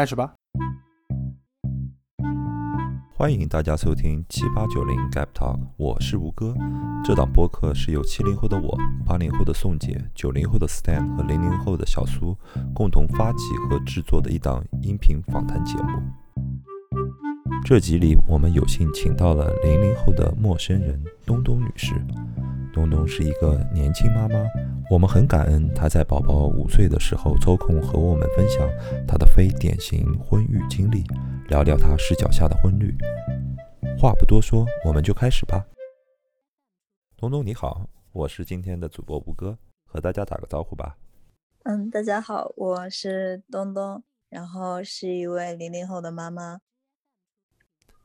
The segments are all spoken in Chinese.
开始吧。欢迎大家收听七八九零 Gap Talk，我是吴哥。这档播客是由七零后的我、八零后的宋姐、九零后的 Stan 和零零后的小苏共同发起和制作的一档音频访谈节目。这集里，我们有幸请到了零零后的陌生人东东女士。东东是一个年轻妈妈，我们很感恩他在宝宝五岁的时候抽空和我们分享他的非典型婚育经历，聊聊他视角下的婚率。话不多说，我们就开始吧。东东你好，我是今天的主播吴哥，和大家打个招呼吧。嗯，大家好，我是东东，然后是一位零零后的妈妈。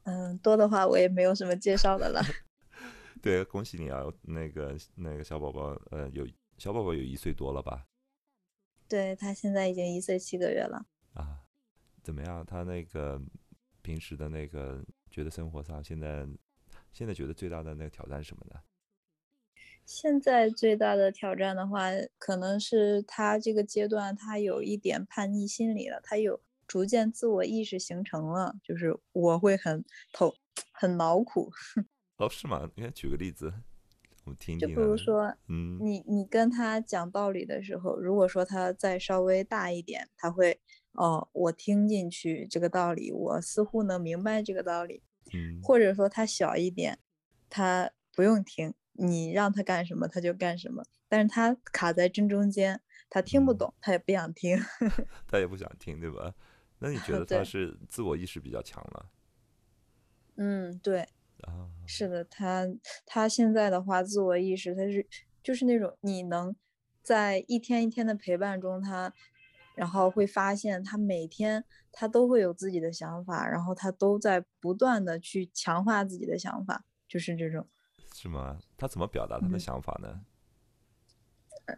嗯，多的话我也没有什么介绍的了。对，恭喜你啊！那个那个小宝宝，呃，有小宝宝有一岁多了吧？对他现在已经一岁七个月了。啊，怎么样？他那个平时的那个，觉得生活上现在现在觉得最大的那个挑战是什么呢？现在最大的挑战的话，可能是他这个阶段他有一点叛逆心理了，他有逐渐自我意识形成了，就是我会很头很恼苦。哦，是吗？你看，举个例子，我听听。就比如说，嗯，你你跟他讲道理的时候，如果说他再稍微大一点，他会哦，我听进去这个道理，我似乎能明白这个道理。嗯，或者说他小一点，他不用听，你让他干什么他就干什么，但是他卡在正中间，他听不懂，他也不想听。他也不想听，对吧？那你觉 得他是自我意识比较强了？嗯，对。啊，是的，他他现在的话，自我意识他是就是那种你能在一天一天的陪伴中，他然后会发现他每天他都会有自己的想法，然后他都在不断的去强化自己的想法，就是这种。是吗？他怎么表达他的想法呢？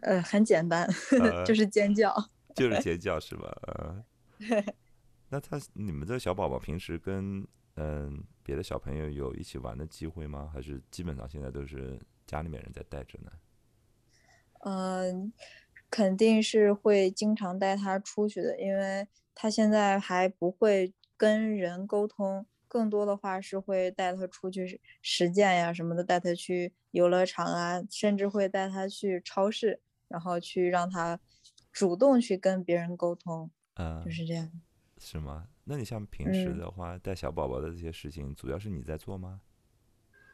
呃，很简单，就是尖叫。就是尖叫是吧？呃。那他你们这小宝宝平时跟嗯。别的小朋友有一起玩的机会吗？还是基本上现在都是家里面人在带着呢？嗯，肯定是会经常带他出去的，因为他现在还不会跟人沟通，更多的话是会带他出去实践呀什么的，带他去游乐场啊，甚至会带他去超市，然后去让他主动去跟别人沟通。嗯，就是这样。是吗？那你像平时的话，带小宝宝的这些事情，主要是你在做吗？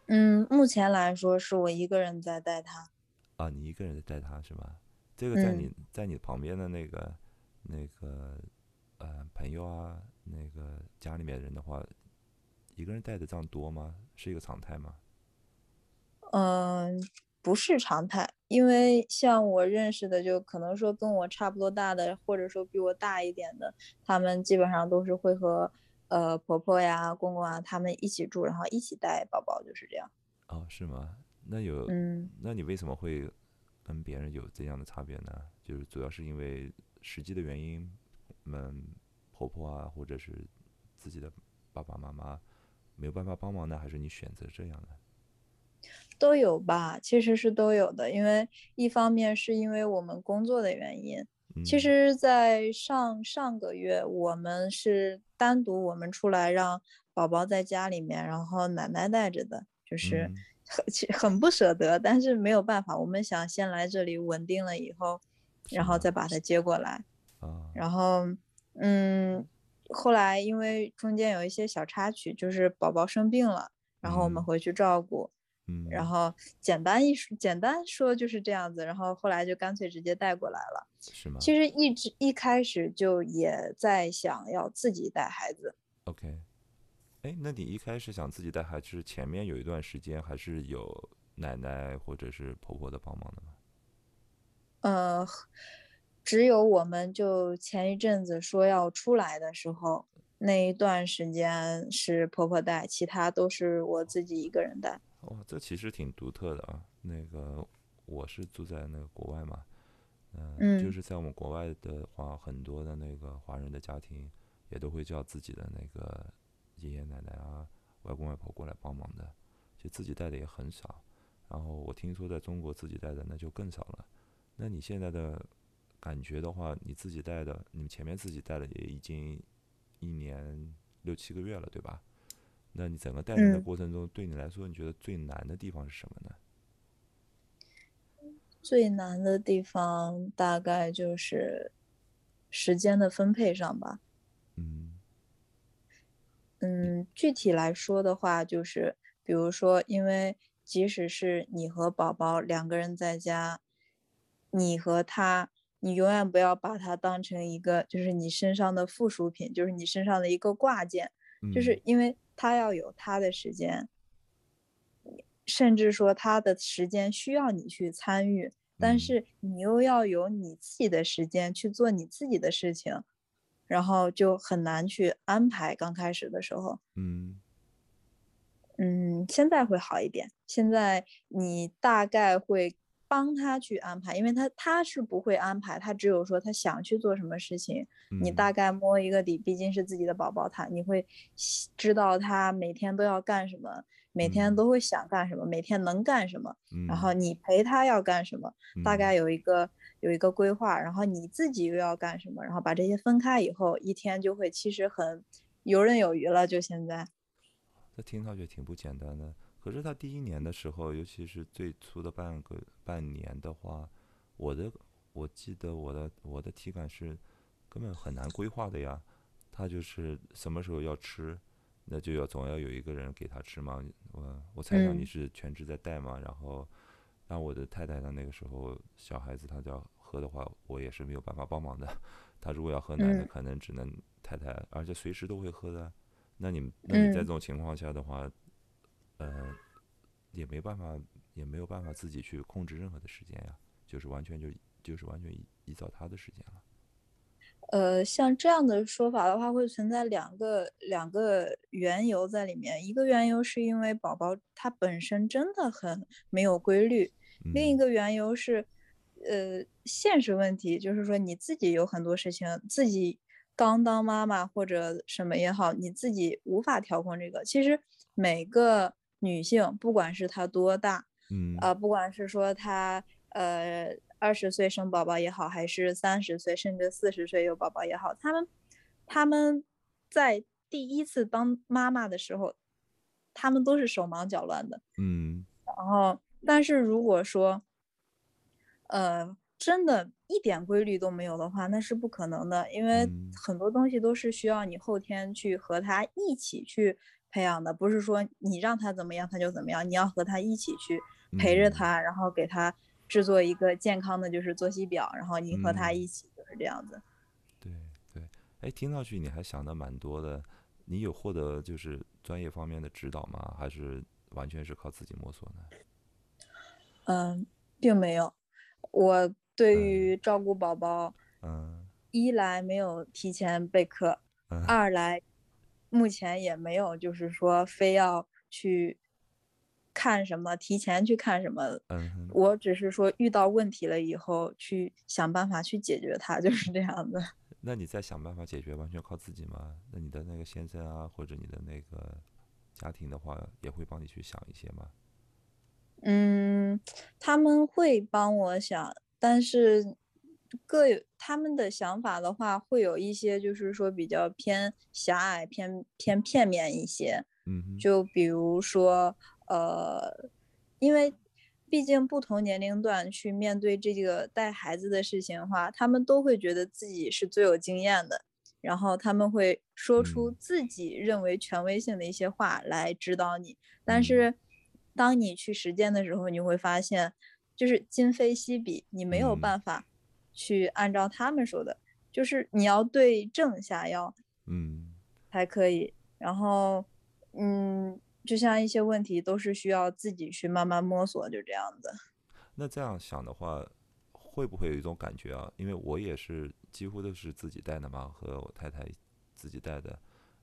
嗯，目前来说是我一个人在带他。啊，你一个人在带他是吗？这个在你在你旁边的那个那个呃朋友啊，那个家里面人的话，一个人带的这样多吗？是一个常态吗？嗯。不是常态，因为像我认识的，就可能说跟我差不多大的，或者说比我大一点的，他们基本上都是会和呃婆婆呀、公公啊他们一起住，然后一起带宝宝，就是这样。哦，是吗？那有，嗯，那你为什么会跟别人有这样的差别呢？就是主要是因为实际的原因，嗯，婆婆啊，或者是自己的爸爸妈妈没有办法帮忙呢，还是你选择这样的？都有吧，其实是都有的。因为一方面是因为我们工作的原因，其实，在上上个月我们是单独我们出来让宝宝在家里面，然后奶奶带着的，就是 很很不舍得，但是没有办法，我们想先来这里稳定了以后，然后再把他接过来。然后，嗯，后来因为中间有一些小插曲，就是宝宝生病了，然后我们回去照顾。嗯，然后简单一说，简单说就是这样子，然后后来就干脆直接带过来了，是吗？其实一直一开始就也在想要自己带孩子。OK，哎，那你一开始想自己带孩子，是前面有一段时间还是有奶奶或者是婆婆的帮忙的吗？呃，只有我们就前一阵子说要出来的时候，那一段时间是婆婆带，其他都是我自己一个人带。哇，这其实挺独特的啊。那个我是住在那个国外嘛，嗯，就是在我们国外的话，很多的那个华人的家庭也都会叫自己的那个爷爷奶奶啊、外公外婆过来帮忙的，就自己带的也很少。然后我听说在中国自己带的那就更少了。那你现在的感觉的话，你自己带的，你们前面自己带的也已经一年六七个月了，对吧？那你整个带人的嗯过程中，对你来说，你觉得最难的地方是什么呢？最难的地方大概就是时间的分配上吧。嗯嗯，具体来说的话，就是比如说，因为即使是你和宝宝两个人在家，你和他，你永远不要把他当成一个就是你身上的附属品，就是你身上的一个挂件，就是嗯因为他要有他的时间，甚至说他的时间需要你去参与，但嗯是你又要有你自己的时间去做你自己的事情，然后就很难去安排。刚开始的时候，嗯嗯，现在会好一点。现在你大概会帮他去安排，因为他他是不会安排，他只有说他想去做什么事情，你嗯大概摸一个底，毕竟是自己的宝宝，他你会知道他每天都要干什么，每天嗯都会想干什么，每天能干什么，然后嗯你陪他要干什么，大概嗯有一个有一个规划，然后你自己又要干什么，然后把这些分开以后，一天就会其实很游刃有余了。就现在，这听上去挺不简单的。可是他第一年的时候，尤其是最初的半个半年的话，我的我记得我的我的体感是根本很难规划的呀。他就是什么时候要吃，那就要总要有一个人给他吃嘛。我我猜想你嗯是全职在带嘛，然后那我的太太她那个时候小孩子她要喝的话，我也是没有办法帮忙的。她如果要喝奶的，嗯可能只能太太，而且随时都会喝的。那你那你在这嗯种情况下的话，呃，也没办法，也没有办法自己去控制任何的时间呀，就是完全就就是完全依依照他的时间了。呃，像这样的说法的话，会存在两个两个缘由在里面。一个缘由是因为宝宝他本身真的很没有规律，另一嗯个缘由是，呃，现实问题，就是说你自己有很多事情，自己刚当妈妈或者什么也好，你自己无法调控这个。其实每个女性，不管是她多大，嗯。啊、不管是说她呃二十岁生宝宝也好，还是三十岁甚至四十岁有宝宝也好，她们她们在第一次当妈妈的时候，她们都是手忙脚乱的。嗯。然后，但是如果说，呃，真的一点规律都没有的话，那是不可能的，因为嗯。很多东西都是需要你后天去和他一起去培养的，不是说你让他怎么样他就怎么样，你要和他一起去陪着嗯他，然后给他制作一个健康的就是作息表，然后你和他嗯一起就是这样子。对对，哎，听上去你还想的蛮多的，你有获得就是专业方面的指导吗？还是完全是靠自己摸索呢？嗯，并没有，我对嗯于照顾宝宝。嗯一来没有提前备课，嗯二来目前也没有就是说非要去看什么，提前去看什么。嗯我只是说遇到问题了以后去想办法去解决它，就是这样的。那你在想办法解决，完全靠自己吗？那你的那个先生啊，或者你的那个家庭的话，也会帮你去想一些吗？嗯，他们会帮我想，但是各有他们的想法的话，会有一些就是说比较偏狭隘、偏偏片面一些。嗯，就比如说，呃，因为毕竟不同年龄段去面对这个带孩子的事情的话，他们都会觉得自己是最有经验的，然后他们会说出嗯自己认为权威性的一些话来指导你。但嗯是，当你去实践的时候，你会发现，就是今非昔比，你没有嗯办法去按照他们说的，就是你要对症下药。嗯才可以。然后，嗯，就像一些问题都是需要自己去慢慢摸索，就这样子。那这样想的话，会不会有一种感觉啊？因为我也是几乎都是自己带的嘛，和我太太自己带的。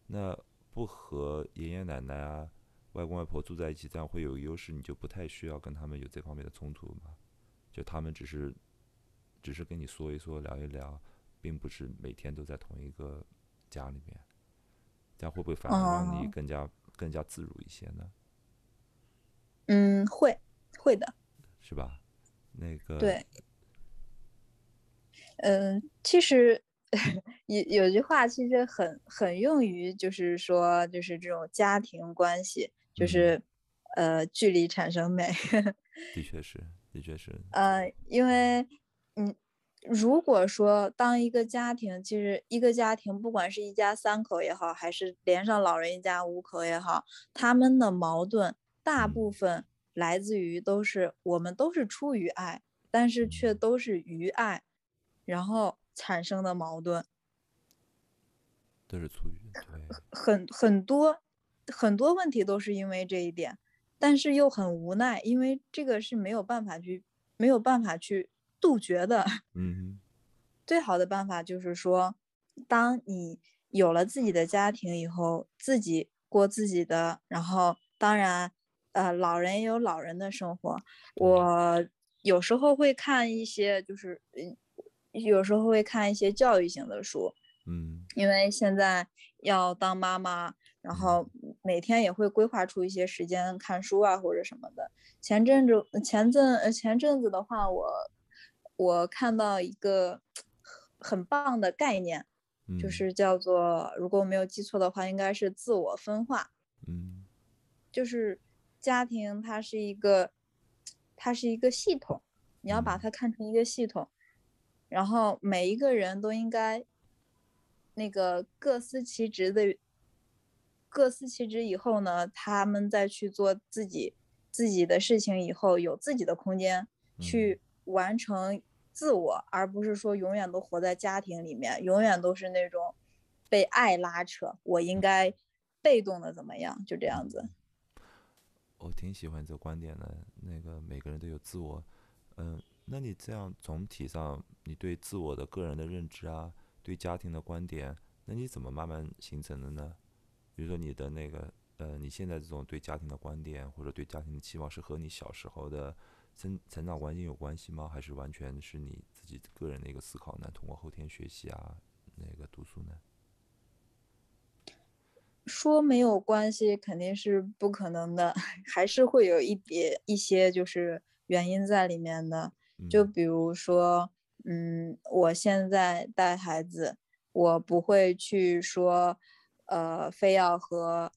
那不和爷爷奶奶啊、外公外婆住在一起，这样会有优势，你就不太需要跟他们有这方面的冲突嘛？就他们只是只是跟你说一说、聊一聊，并不是每天都在同一个家里面。这样会不会反而让你哦更加、更加自如一些呢？嗯，会会的。是吧？那个对。嗯，其实 有有句话其实很很用于，就是说，就是这种家庭关系，就是，呃，距离产生美。的确是，的确是。呃，因为，嗯，如果说当一个家庭，其实一个家庭，不管是一家三口也好，还是连上老人一家五口也好，他们的矛盾大部分来自于都是我们都是出于爱，但是却都是于爱，然后产生的矛盾。都是出于很很多很多问题都是因为这一点，但是又很无奈，因为这个是没有办法去没有办法去杜绝的。嗯，最好的办法就是说，当你有了自己的家庭以后，自己过自己的，然后当然，呃，老人也有老人的生活。我有时候会看一些，就是有时候会看一些教育型的书。嗯，因为现在要当妈妈，然后每天也会规划出一些时间看书啊或者什么的。前阵子前阵前阵子的话，我我看到一个很棒的概念，就是叫做如果我没有记错的话，应该是自我分化。嗯，就是家庭它是一个它是一个系统，你要把它看成一个系统，然后每一个人都应该。那个各司其职的，各司其职以后呢，他们再去做自己自己的事情，以后有自己的空间去完成自我，而不是说永远都活在家庭里面，永远都是那种被爱拉扯，我应该被动的怎么样，就这样子。我挺喜欢这个观点的，那个每个人都有自我，嗯，那你这样总体上，你对自我的个人的认知啊？对家庭的观点，那你怎么慢慢形成的呢？比如说你的那个，呃，你现在这种对家庭的观点或者对家庭的期望，是和你小时候的成成长环境有关系吗？还是完全是你自己个人的一个思考呢？通过后天学习啊，那个读书呢？说没有关系肯定是不可能的，还是会有一点一些就是原因在里面的。就比如说。嗯，我现在带孩子，我不会去说，呃，非要和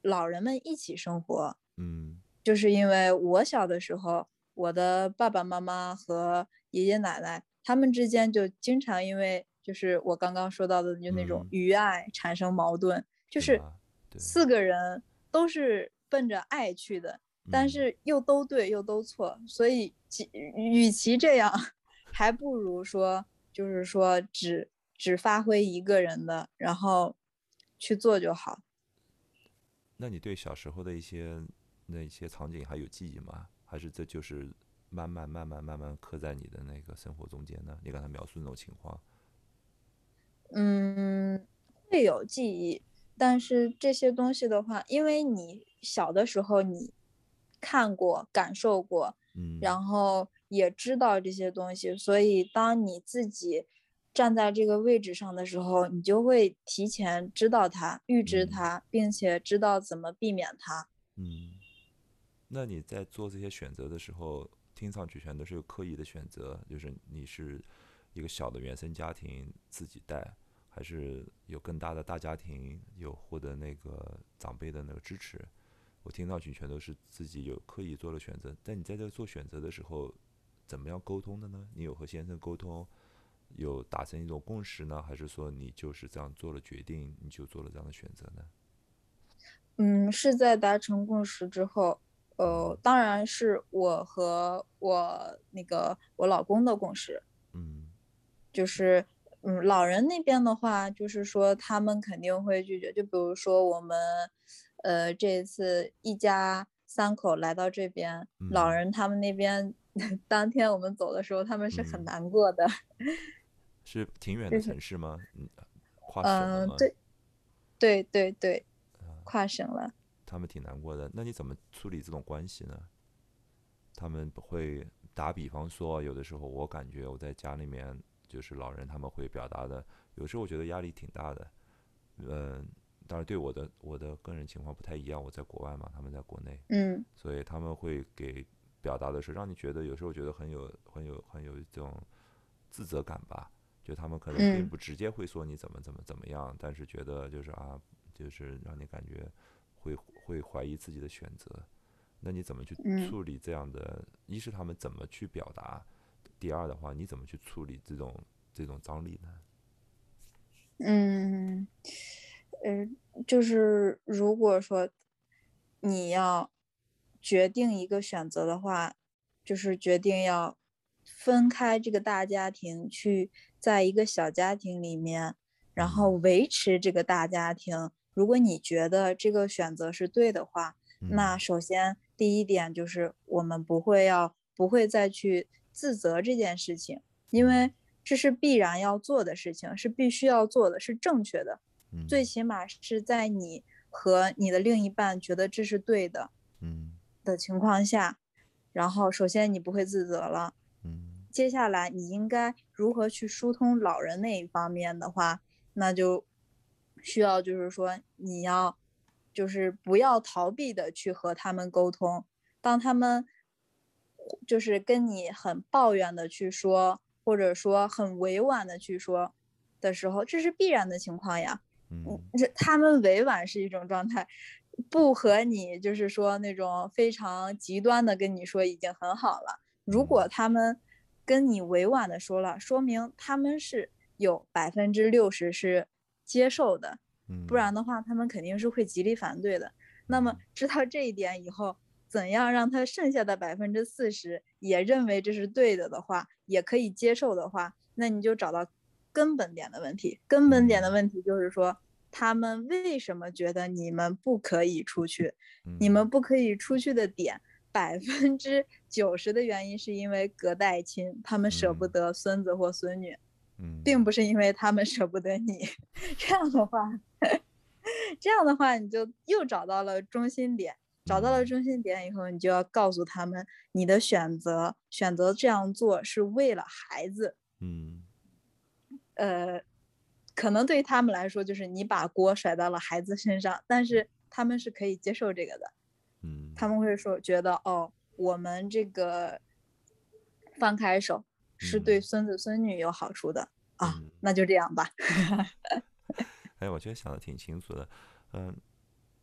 老人们一起生活。嗯，就是因为我小的时候，我的爸爸妈妈和爷爷奶奶他们之间就经常因为就是我刚刚说到的就那种余爱产生矛盾，就是四个人都是奔着爱去的，但是又都对又都错，所以与其这样。还不如说，就是说，只只发挥一个人的，然后去做就好。那你对小时候的一些那些场景还有记忆吗？还是这就是慢慢慢慢慢慢刻在你的那个生活中间呢？你刚才描述那种情况。嗯，会有记忆，但是这些东西的话，因为你小的时候你看过、感受过，嗯，然后。也知道这些东西，所以当你自己站在这个位置上的时候，你就会提前知道它、预知它，并且知道怎么避免它。嗯，那你在做这些选择的时候，听上去全都是有刻意的选择，就是你是一个小的原生家庭自己带，还是有更大的大家庭有获得那个长辈的那个支持？我听上去全都是自己有刻意做了选择。但你在这做选择的时候，怎么样沟通的呢？你有和先生沟通，有达成一种共识呢，还是说你就是这样做了决定，你就做了这样的选择呢？嗯，是在达成共识之后，呃，当然是我和我那个我老公的共识。嗯，就是嗯，老人那边的话，就是说他们肯定会拒绝。就比如说我们，呃，这次一家三口来到这边，老人他们那边。当天我们走的时候，他们是很难过的。是挺远的城市吗？嗯，跨省嗯，对，对对对，跨省了。他们挺难过的。那你怎么处理这种关系呢？他们会打比方说，有的时候我感觉我在家里面，就是老人他们会表达的，有时候我觉得压力挺大的。嗯，当然对我的我的个人情况不太一样，我在国外嘛，他们在国内，嗯，所以他们会给。表达的是让你觉得有时候觉得很有很有很有一种自责感吧，就他们可能并不直接会说你怎么怎么怎么样，但是觉得就是啊，就是让你感觉会会怀疑自己的选择。那你怎么去处理这样的？一是他们怎么去表达？第二的话，你怎么去处理这种这种张力呢？嗯，呃，就是如果说你要决定一个选择的话，就是决定要分开这个大家庭，去在一个小家庭里面，然后维持这个大家庭。如果你觉得这个选择是对的话，那首先。第一点就是我们不会要不会再去自责这件事情，因为这是必然要做的事情，是必须要做的，是正确的。最起码是在你和你的另一半觉得这是对的，嗯的情况下，然后首先你不会自责了，嗯，接下来你应该如何去疏通老人那一方面的话，那就需要就是说你要。就是不要逃避的去和他们沟通，当他们就是跟你很抱怨的去说，或者说很委婉的去说的时候，这是必然的情况呀。嗯，这他们委婉是一种状态，不和你就是说那种非常极端的跟你说已经很好了。如果他们跟你委婉的说了，说明他们是有百分之六十是接受的。不然的话，他们肯定是会极力反对的。那么知道这一点以后，怎样让他剩下的百分之四十也认为这是对的的话，也可以接受的话，那你就找到根本点的问题。根本点的问题就是说，他们为什么觉得你们不可以出去？你们不可以出去的点，百分之九十的原因是因为隔代亲，他们舍不得孙子或孙女。并不是因为他们舍不得你，这样的话，这样的话你就又找到了中心点，找到了中心点以后，你就要告诉他们，你的选择选择这样做是为了孩子。嗯，呃，可能对于他们来说，就是你把锅甩到了孩子身上，但是他们是可以接受这个的。嗯，他们会说觉得哦，我们这个放开手。是对孙子孙女有好处的啊，那就这样吧。哎，我觉得想的挺清楚的，嗯，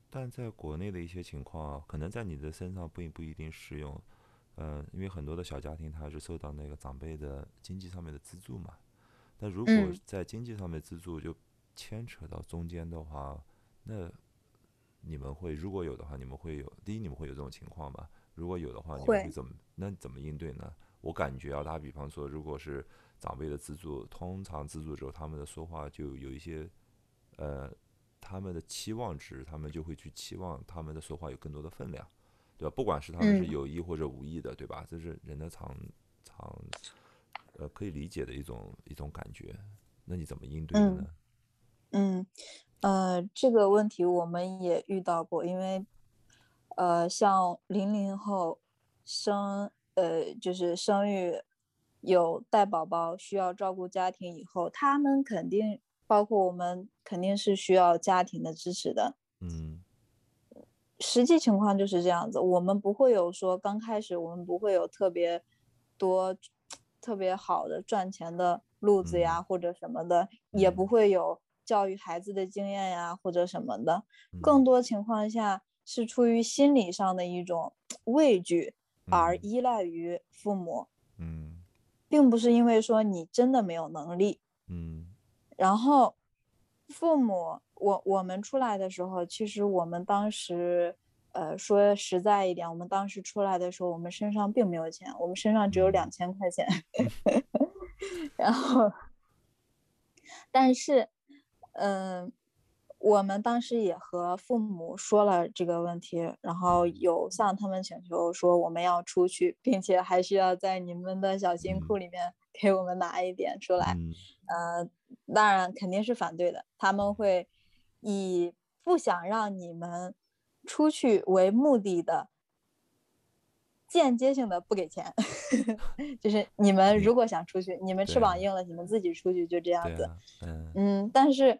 但在国内的一些情况，可能在你的身上并不一定适用，嗯，因为很多的小家庭他是受到那个长辈的经济上面的资助嘛。那如果在经济上面资助就牵扯到中间的话，那你们会如果有的话，你们会有第一，你们会有这种情况吗？如果有的话，你们会怎么？那怎么应对呢？我感觉啊，打比方说，如果是长辈的资助，通常资助之后，他们的说话就有一些，呃，他们的期望值，他们就会去期望他们的说话有更多的分量，对吧？不管是他们是有意或者无意的，对吧？这是人的常常，呃，可以理解的一种一种感觉。那你怎么应对呢？嗯，呃，这个问题我们也遇到过，因为，呃，像零零后生。呃，就是生育有带宝宝需要照顾家庭以后，他们肯定包括我们肯定是需要家庭的支持的。嗯，实际情况就是这样子，我们不会有说刚开始我们不会有特别多特别好的赚钱的路子呀，或者什么的，也不会有教育孩子的经验呀，或者什么的。更多情况下是出于心理上的一种 畏惧。而依赖于父母，嗯，并不是因为说你真的没有能力，嗯，然后父母，我我们出来的时候，其实我们当时，呃，说实在一点，我们当时出来的时候，我们身上并没有钱，我们身上只有两千块钱，然后，但是，嗯。我们当时也和父母说了这个问题，然后有向他们请求说我们要出去，并且还需要在你们的小金库里面给我们拿一点出来。呃，当然肯定是反对的，他们会以不想让你们出去为目的的，间接性的不给钱，就是你们如果想出去，你们翅膀硬了，你们自己出去就这样子。嗯，但是。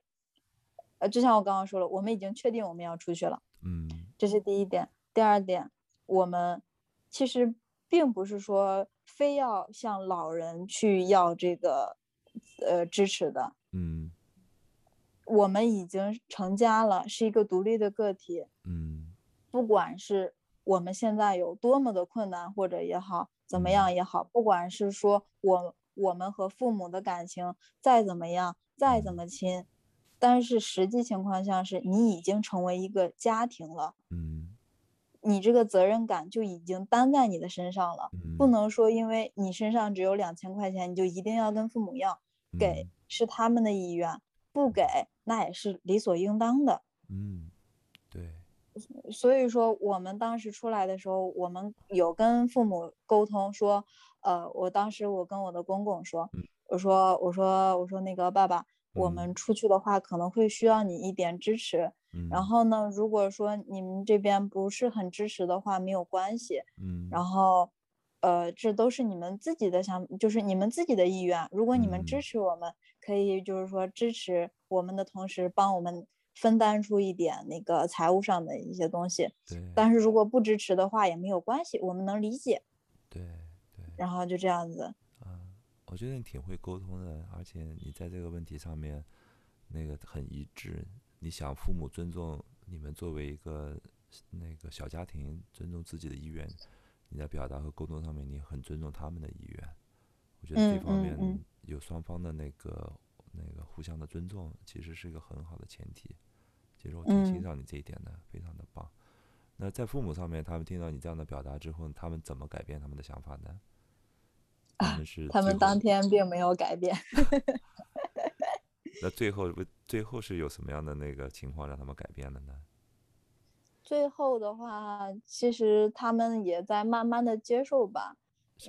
呃，就像我刚刚说了，我们已经确定我们要出去了，嗯，这是第一点。第二点，我们其实并不是说非要向老人去要这个呃支持的。嗯，我们已经成家了，是一个独立的个体。嗯，不管是我们现在有多么的困难或者也好，怎么嗯样也好，不管是说我我们和父母的感情再怎么样，再怎嗯么亲，但是实际情况下是你已经成为一个家庭了。嗯，你这个责任感就已经担在你的身上了，不嗯，能说因为你身上只有两千块钱，你就一定要跟父母要，给嗯，是他们的意愿，不给那也是理所应当的。嗯，对，所以说，我们当时出来的时候，我们有跟父母沟通说，呃，我当时我跟我的公公说，嗯。我说我说我说那个爸爸，我嗯们出去的话可能会需要你一点支持，然嗯，后呢，如果说你们这边不是很支持的话，没有关系。嗯，然后，呃，这都是你们自己的想，就是你们自己的意愿。如果你们支嗯持我们，可以就是说支持我们的同时，帮我们分担出一点那个财务上的一些东西。对，但是如果不支持的话也没有关系，我们能理解。对，对。然后就这样子，啊，我觉得你挺会沟通的，而且你在这个问题上面那个很一致。你想父母尊重你们作为一个那个小家庭，尊重自己的意愿，你在表达和沟通上面，你很尊重他们的意愿。我觉得这嗯方面有双方的那个那个互相的尊重，其实是一个很好的前提。其实我挺欣嗯赏你这一点的，非常的棒。那在父母上面，他们听到你这样的表达之后，他们怎么改变他们的想法呢？他们当天并没有改变。那最后为最后是有什么样的那个情况让他们改变了呢？最后的话，其实他们也在慢慢的接受吧。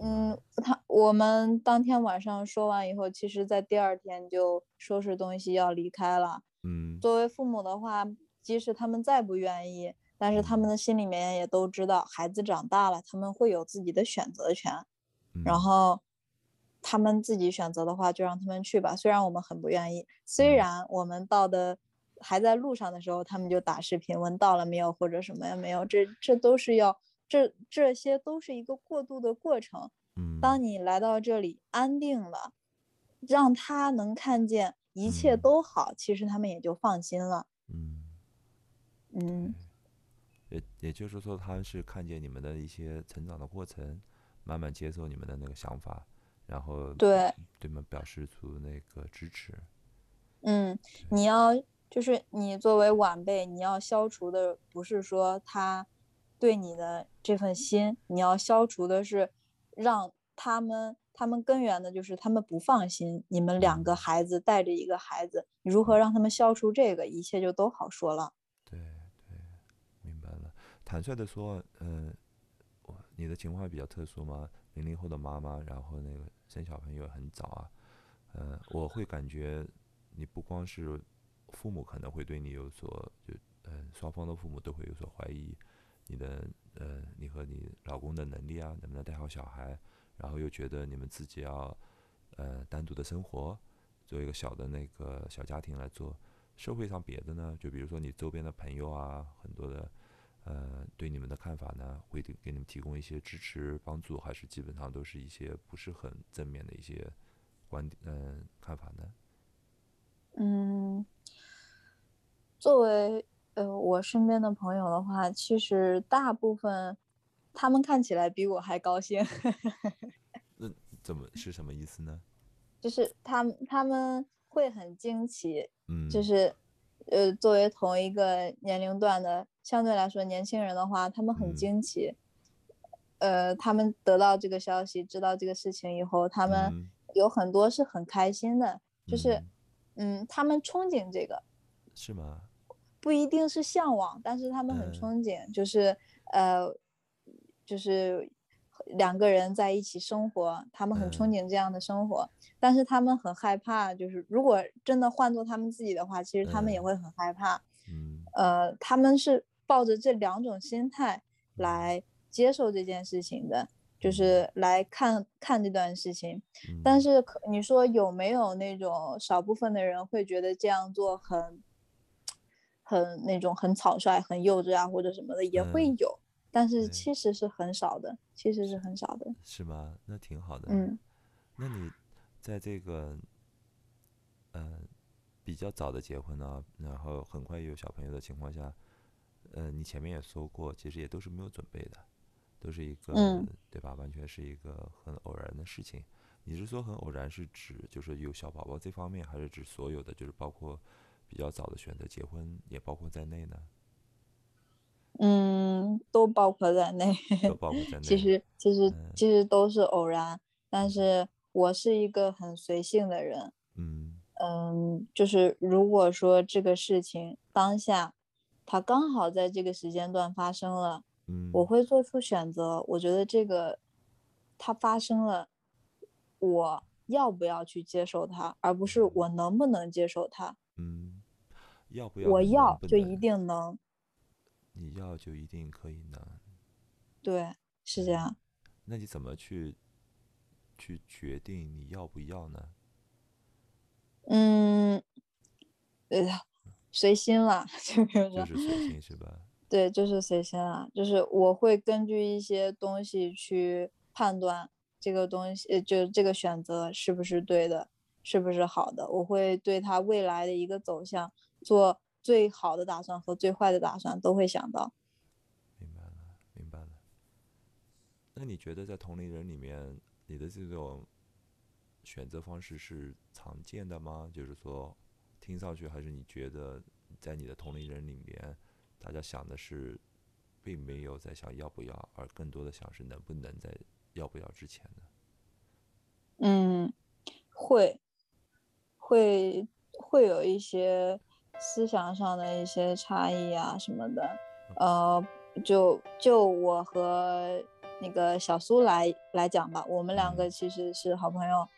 嗯，他我们当天晚上说完以后，其实在第二天就收拾东西要离开了。嗯作为父母的话，即使他们再不愿意，但是他们的心里面也都知道，孩子长大了，他们会有自己的选择权。然嗯后他们自己选择的话，就让他们去吧。虽然我们很不愿意，虽嗯。然我们到的还在路上的时候，他们就打视频问到了没有，或者什么也没有，这这都是要这这些都是一个过渡的过程。嗯，当你来到这里安定了，让他能看见一切嗯。都好，其实他们也就放心了。嗯，嗯，也也就是说，他们是看见你们的一些成长的过程，慢慢接受你们的那个想法，然后对，对你们表示出那个支持。嗯，你要就是你作为晚辈，你要消除的不是说他对你的这份心，你要消除的是让他们他们根源的就是他们不放心。你们两个嗯孩子带着一个孩子，你如何让他们消除这个，一切就都好说了。对对，明白了。坦率的说，嗯、我你的情况比较特殊嘛，零零后的妈妈，然后那个生小朋友很早啊，呃，我会感觉你不光是父母可能会对你有所就呃双方的父母都会有所怀疑，你的呃你和你老公的能力啊，能不能带好小孩，然后又觉得你们自己要呃单独的生活，做一个小的那个小家庭来做。社会上别的呢，就比如说你周边的朋友啊，很多的呃对你们的看法呢，会给给你们提供一些支持帮助，还是基本上都是一些不是很正面的一些观点嗯、看法呢？嗯，作为呃我身边的朋友的话，其实大部分他们看起来比我还高兴，那怎么是什么意思呢？就是他们他们会很惊奇，嗯，就是呃作为同一个年龄段的，相对来说年轻人的话，他们很嗯。惊奇。呃，他们得到这个消息，知道这个事情以后，他们嗯。有很多是很开心的，就是嗯。嗯，他们憧憬这个，是吗？不一定是向往，但是他们很嗯。憧憬，就是呃，就是两个人在一起生活，他们很憧嗯。憬这样的生活，但是他们很害怕，就是如果真的换做他们自己的话，其实他们也嗯。会很害怕。嗯。呃，他们是抱着这两种心态嗯来接受这件事情的，就是来看看这段事情。但嗯是可你说有没有那种少部分的人会觉得这样做很很那种很草率、很幼稚啊，或者什么的也会嗯有，但是其实是很少的，其实是很少的。是吗？那挺好的。嗯那你在这个嗯，比较早的结婚呢，然后很快有小朋友的情况下，呃，你前面也说过，其实也都是没有准备的，都是一个，对吧？完全是一个很偶然的事情。你是说很偶然，是指就是有小宝宝这方面，还是指所有的，就是包括比较早的选择结婚也包括在内呢？嗯，都包括在内。都包括在 内。其实其实其实都是偶然，但是我是一个很随性的人。嗯嗯，就是如果说这个事情当下，它刚好在这个时间段发生了，嗯，我会做出选择。我觉得这个它发生了。我要不要去接受它，而不是我能不能接受它？嗯，要不要？我要就一定能。你要就一定可以能。对，是这样。那你怎么去去决定你要不要呢？嗯，呃，随心了，就比如说，就是随心是吧？对，就是随心了，就是我会根据一些东西去判断。这个东西，就这个选择是不是对的，是不是好的？我会对他未来的一个走向做最好的打算和最坏的打算，都会想到。明白了，明白了。那你觉得在同龄人里面，你的这种选择方式是常见的吗？就是说，听上去还是你觉得在你的同龄人里面，大家想的是，并没有在想要不要，而更多的想是能不能在。要不要之前呢？嗯，会，会会有一些思想上的一些差异啊什么的。呃，就就我和那个小苏来来讲吧，我们两个其实是好朋友。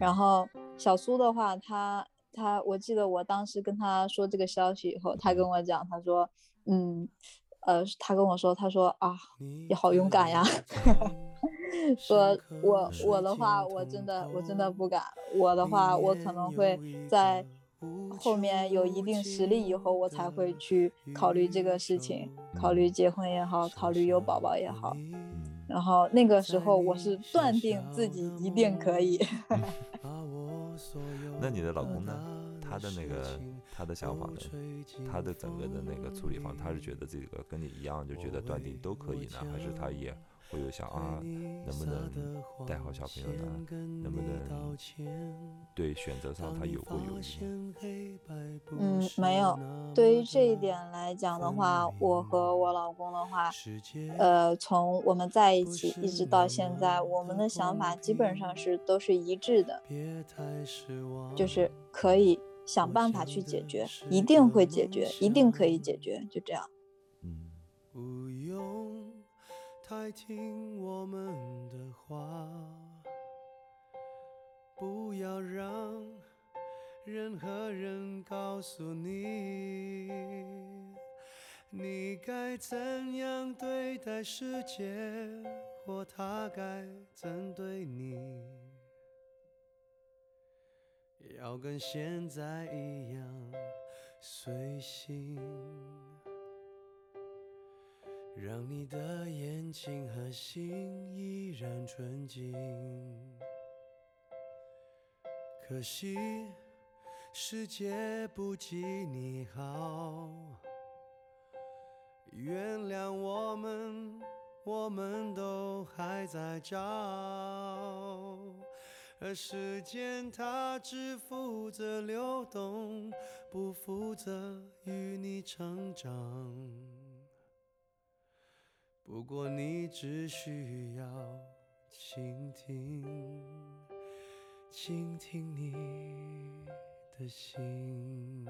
然后小苏的话，他他，我记得我当时跟他说这个消息以后，他跟我讲，他说，嗯，呃，他跟我说，他说啊，你好勇敢呀。说我我的话，我真的我真的不敢。我的话，我可能会在后面有一定实力以后，我才会去考虑这个事情，考虑结婚也好，考虑有宝宝也好。然后那个时候，我是断定自己一定可以。那你的老公呢？他的那个他的想法呢？他的整个的那个处理方，他是觉得这个跟你一样，就觉得断定都可以呢，还是他也？会有想啊，能不能带好小朋友呢？能不能对选择上他有过犹豫？嗯，没有。对于这一点来讲的话，我和我老公的话，呃，从我们在一起一直到现在，我们的想法基本上是都是一致的，就是可以想办法去解决，一定会解决，一定可以解决，就这样。嗯。太听我们的话，不要让任何人告诉你，你该怎样对待世界，或他该怎对你，要跟现在一样随性。让你的眼睛和心依然纯净。可惜世界不及你好，原谅我们，我们都还在找，而时间它只负责流动，不负责与你成长。不过你只需要倾听，倾听你的心。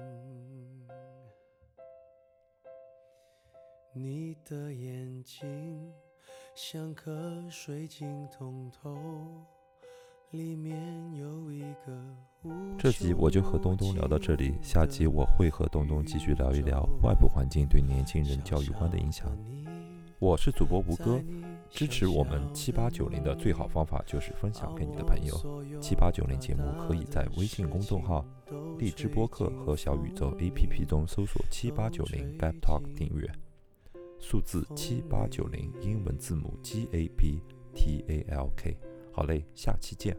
你的眼睛像颗水晶通透，里面有一个这集我就和东东聊到这里，下集我会和东东继续聊一聊外部环境对年轻人教育观的影响。我是主播吴哥，支持我们七八九零的最好方法就是分享给你的朋友。七八九零节目可以在微信公众号、荔枝播客和小宇宙 APP 中搜索“七八九零 Gap Talk” 订阅，数字七八九零英文字母 G A P T A L K。好嘞，下期见。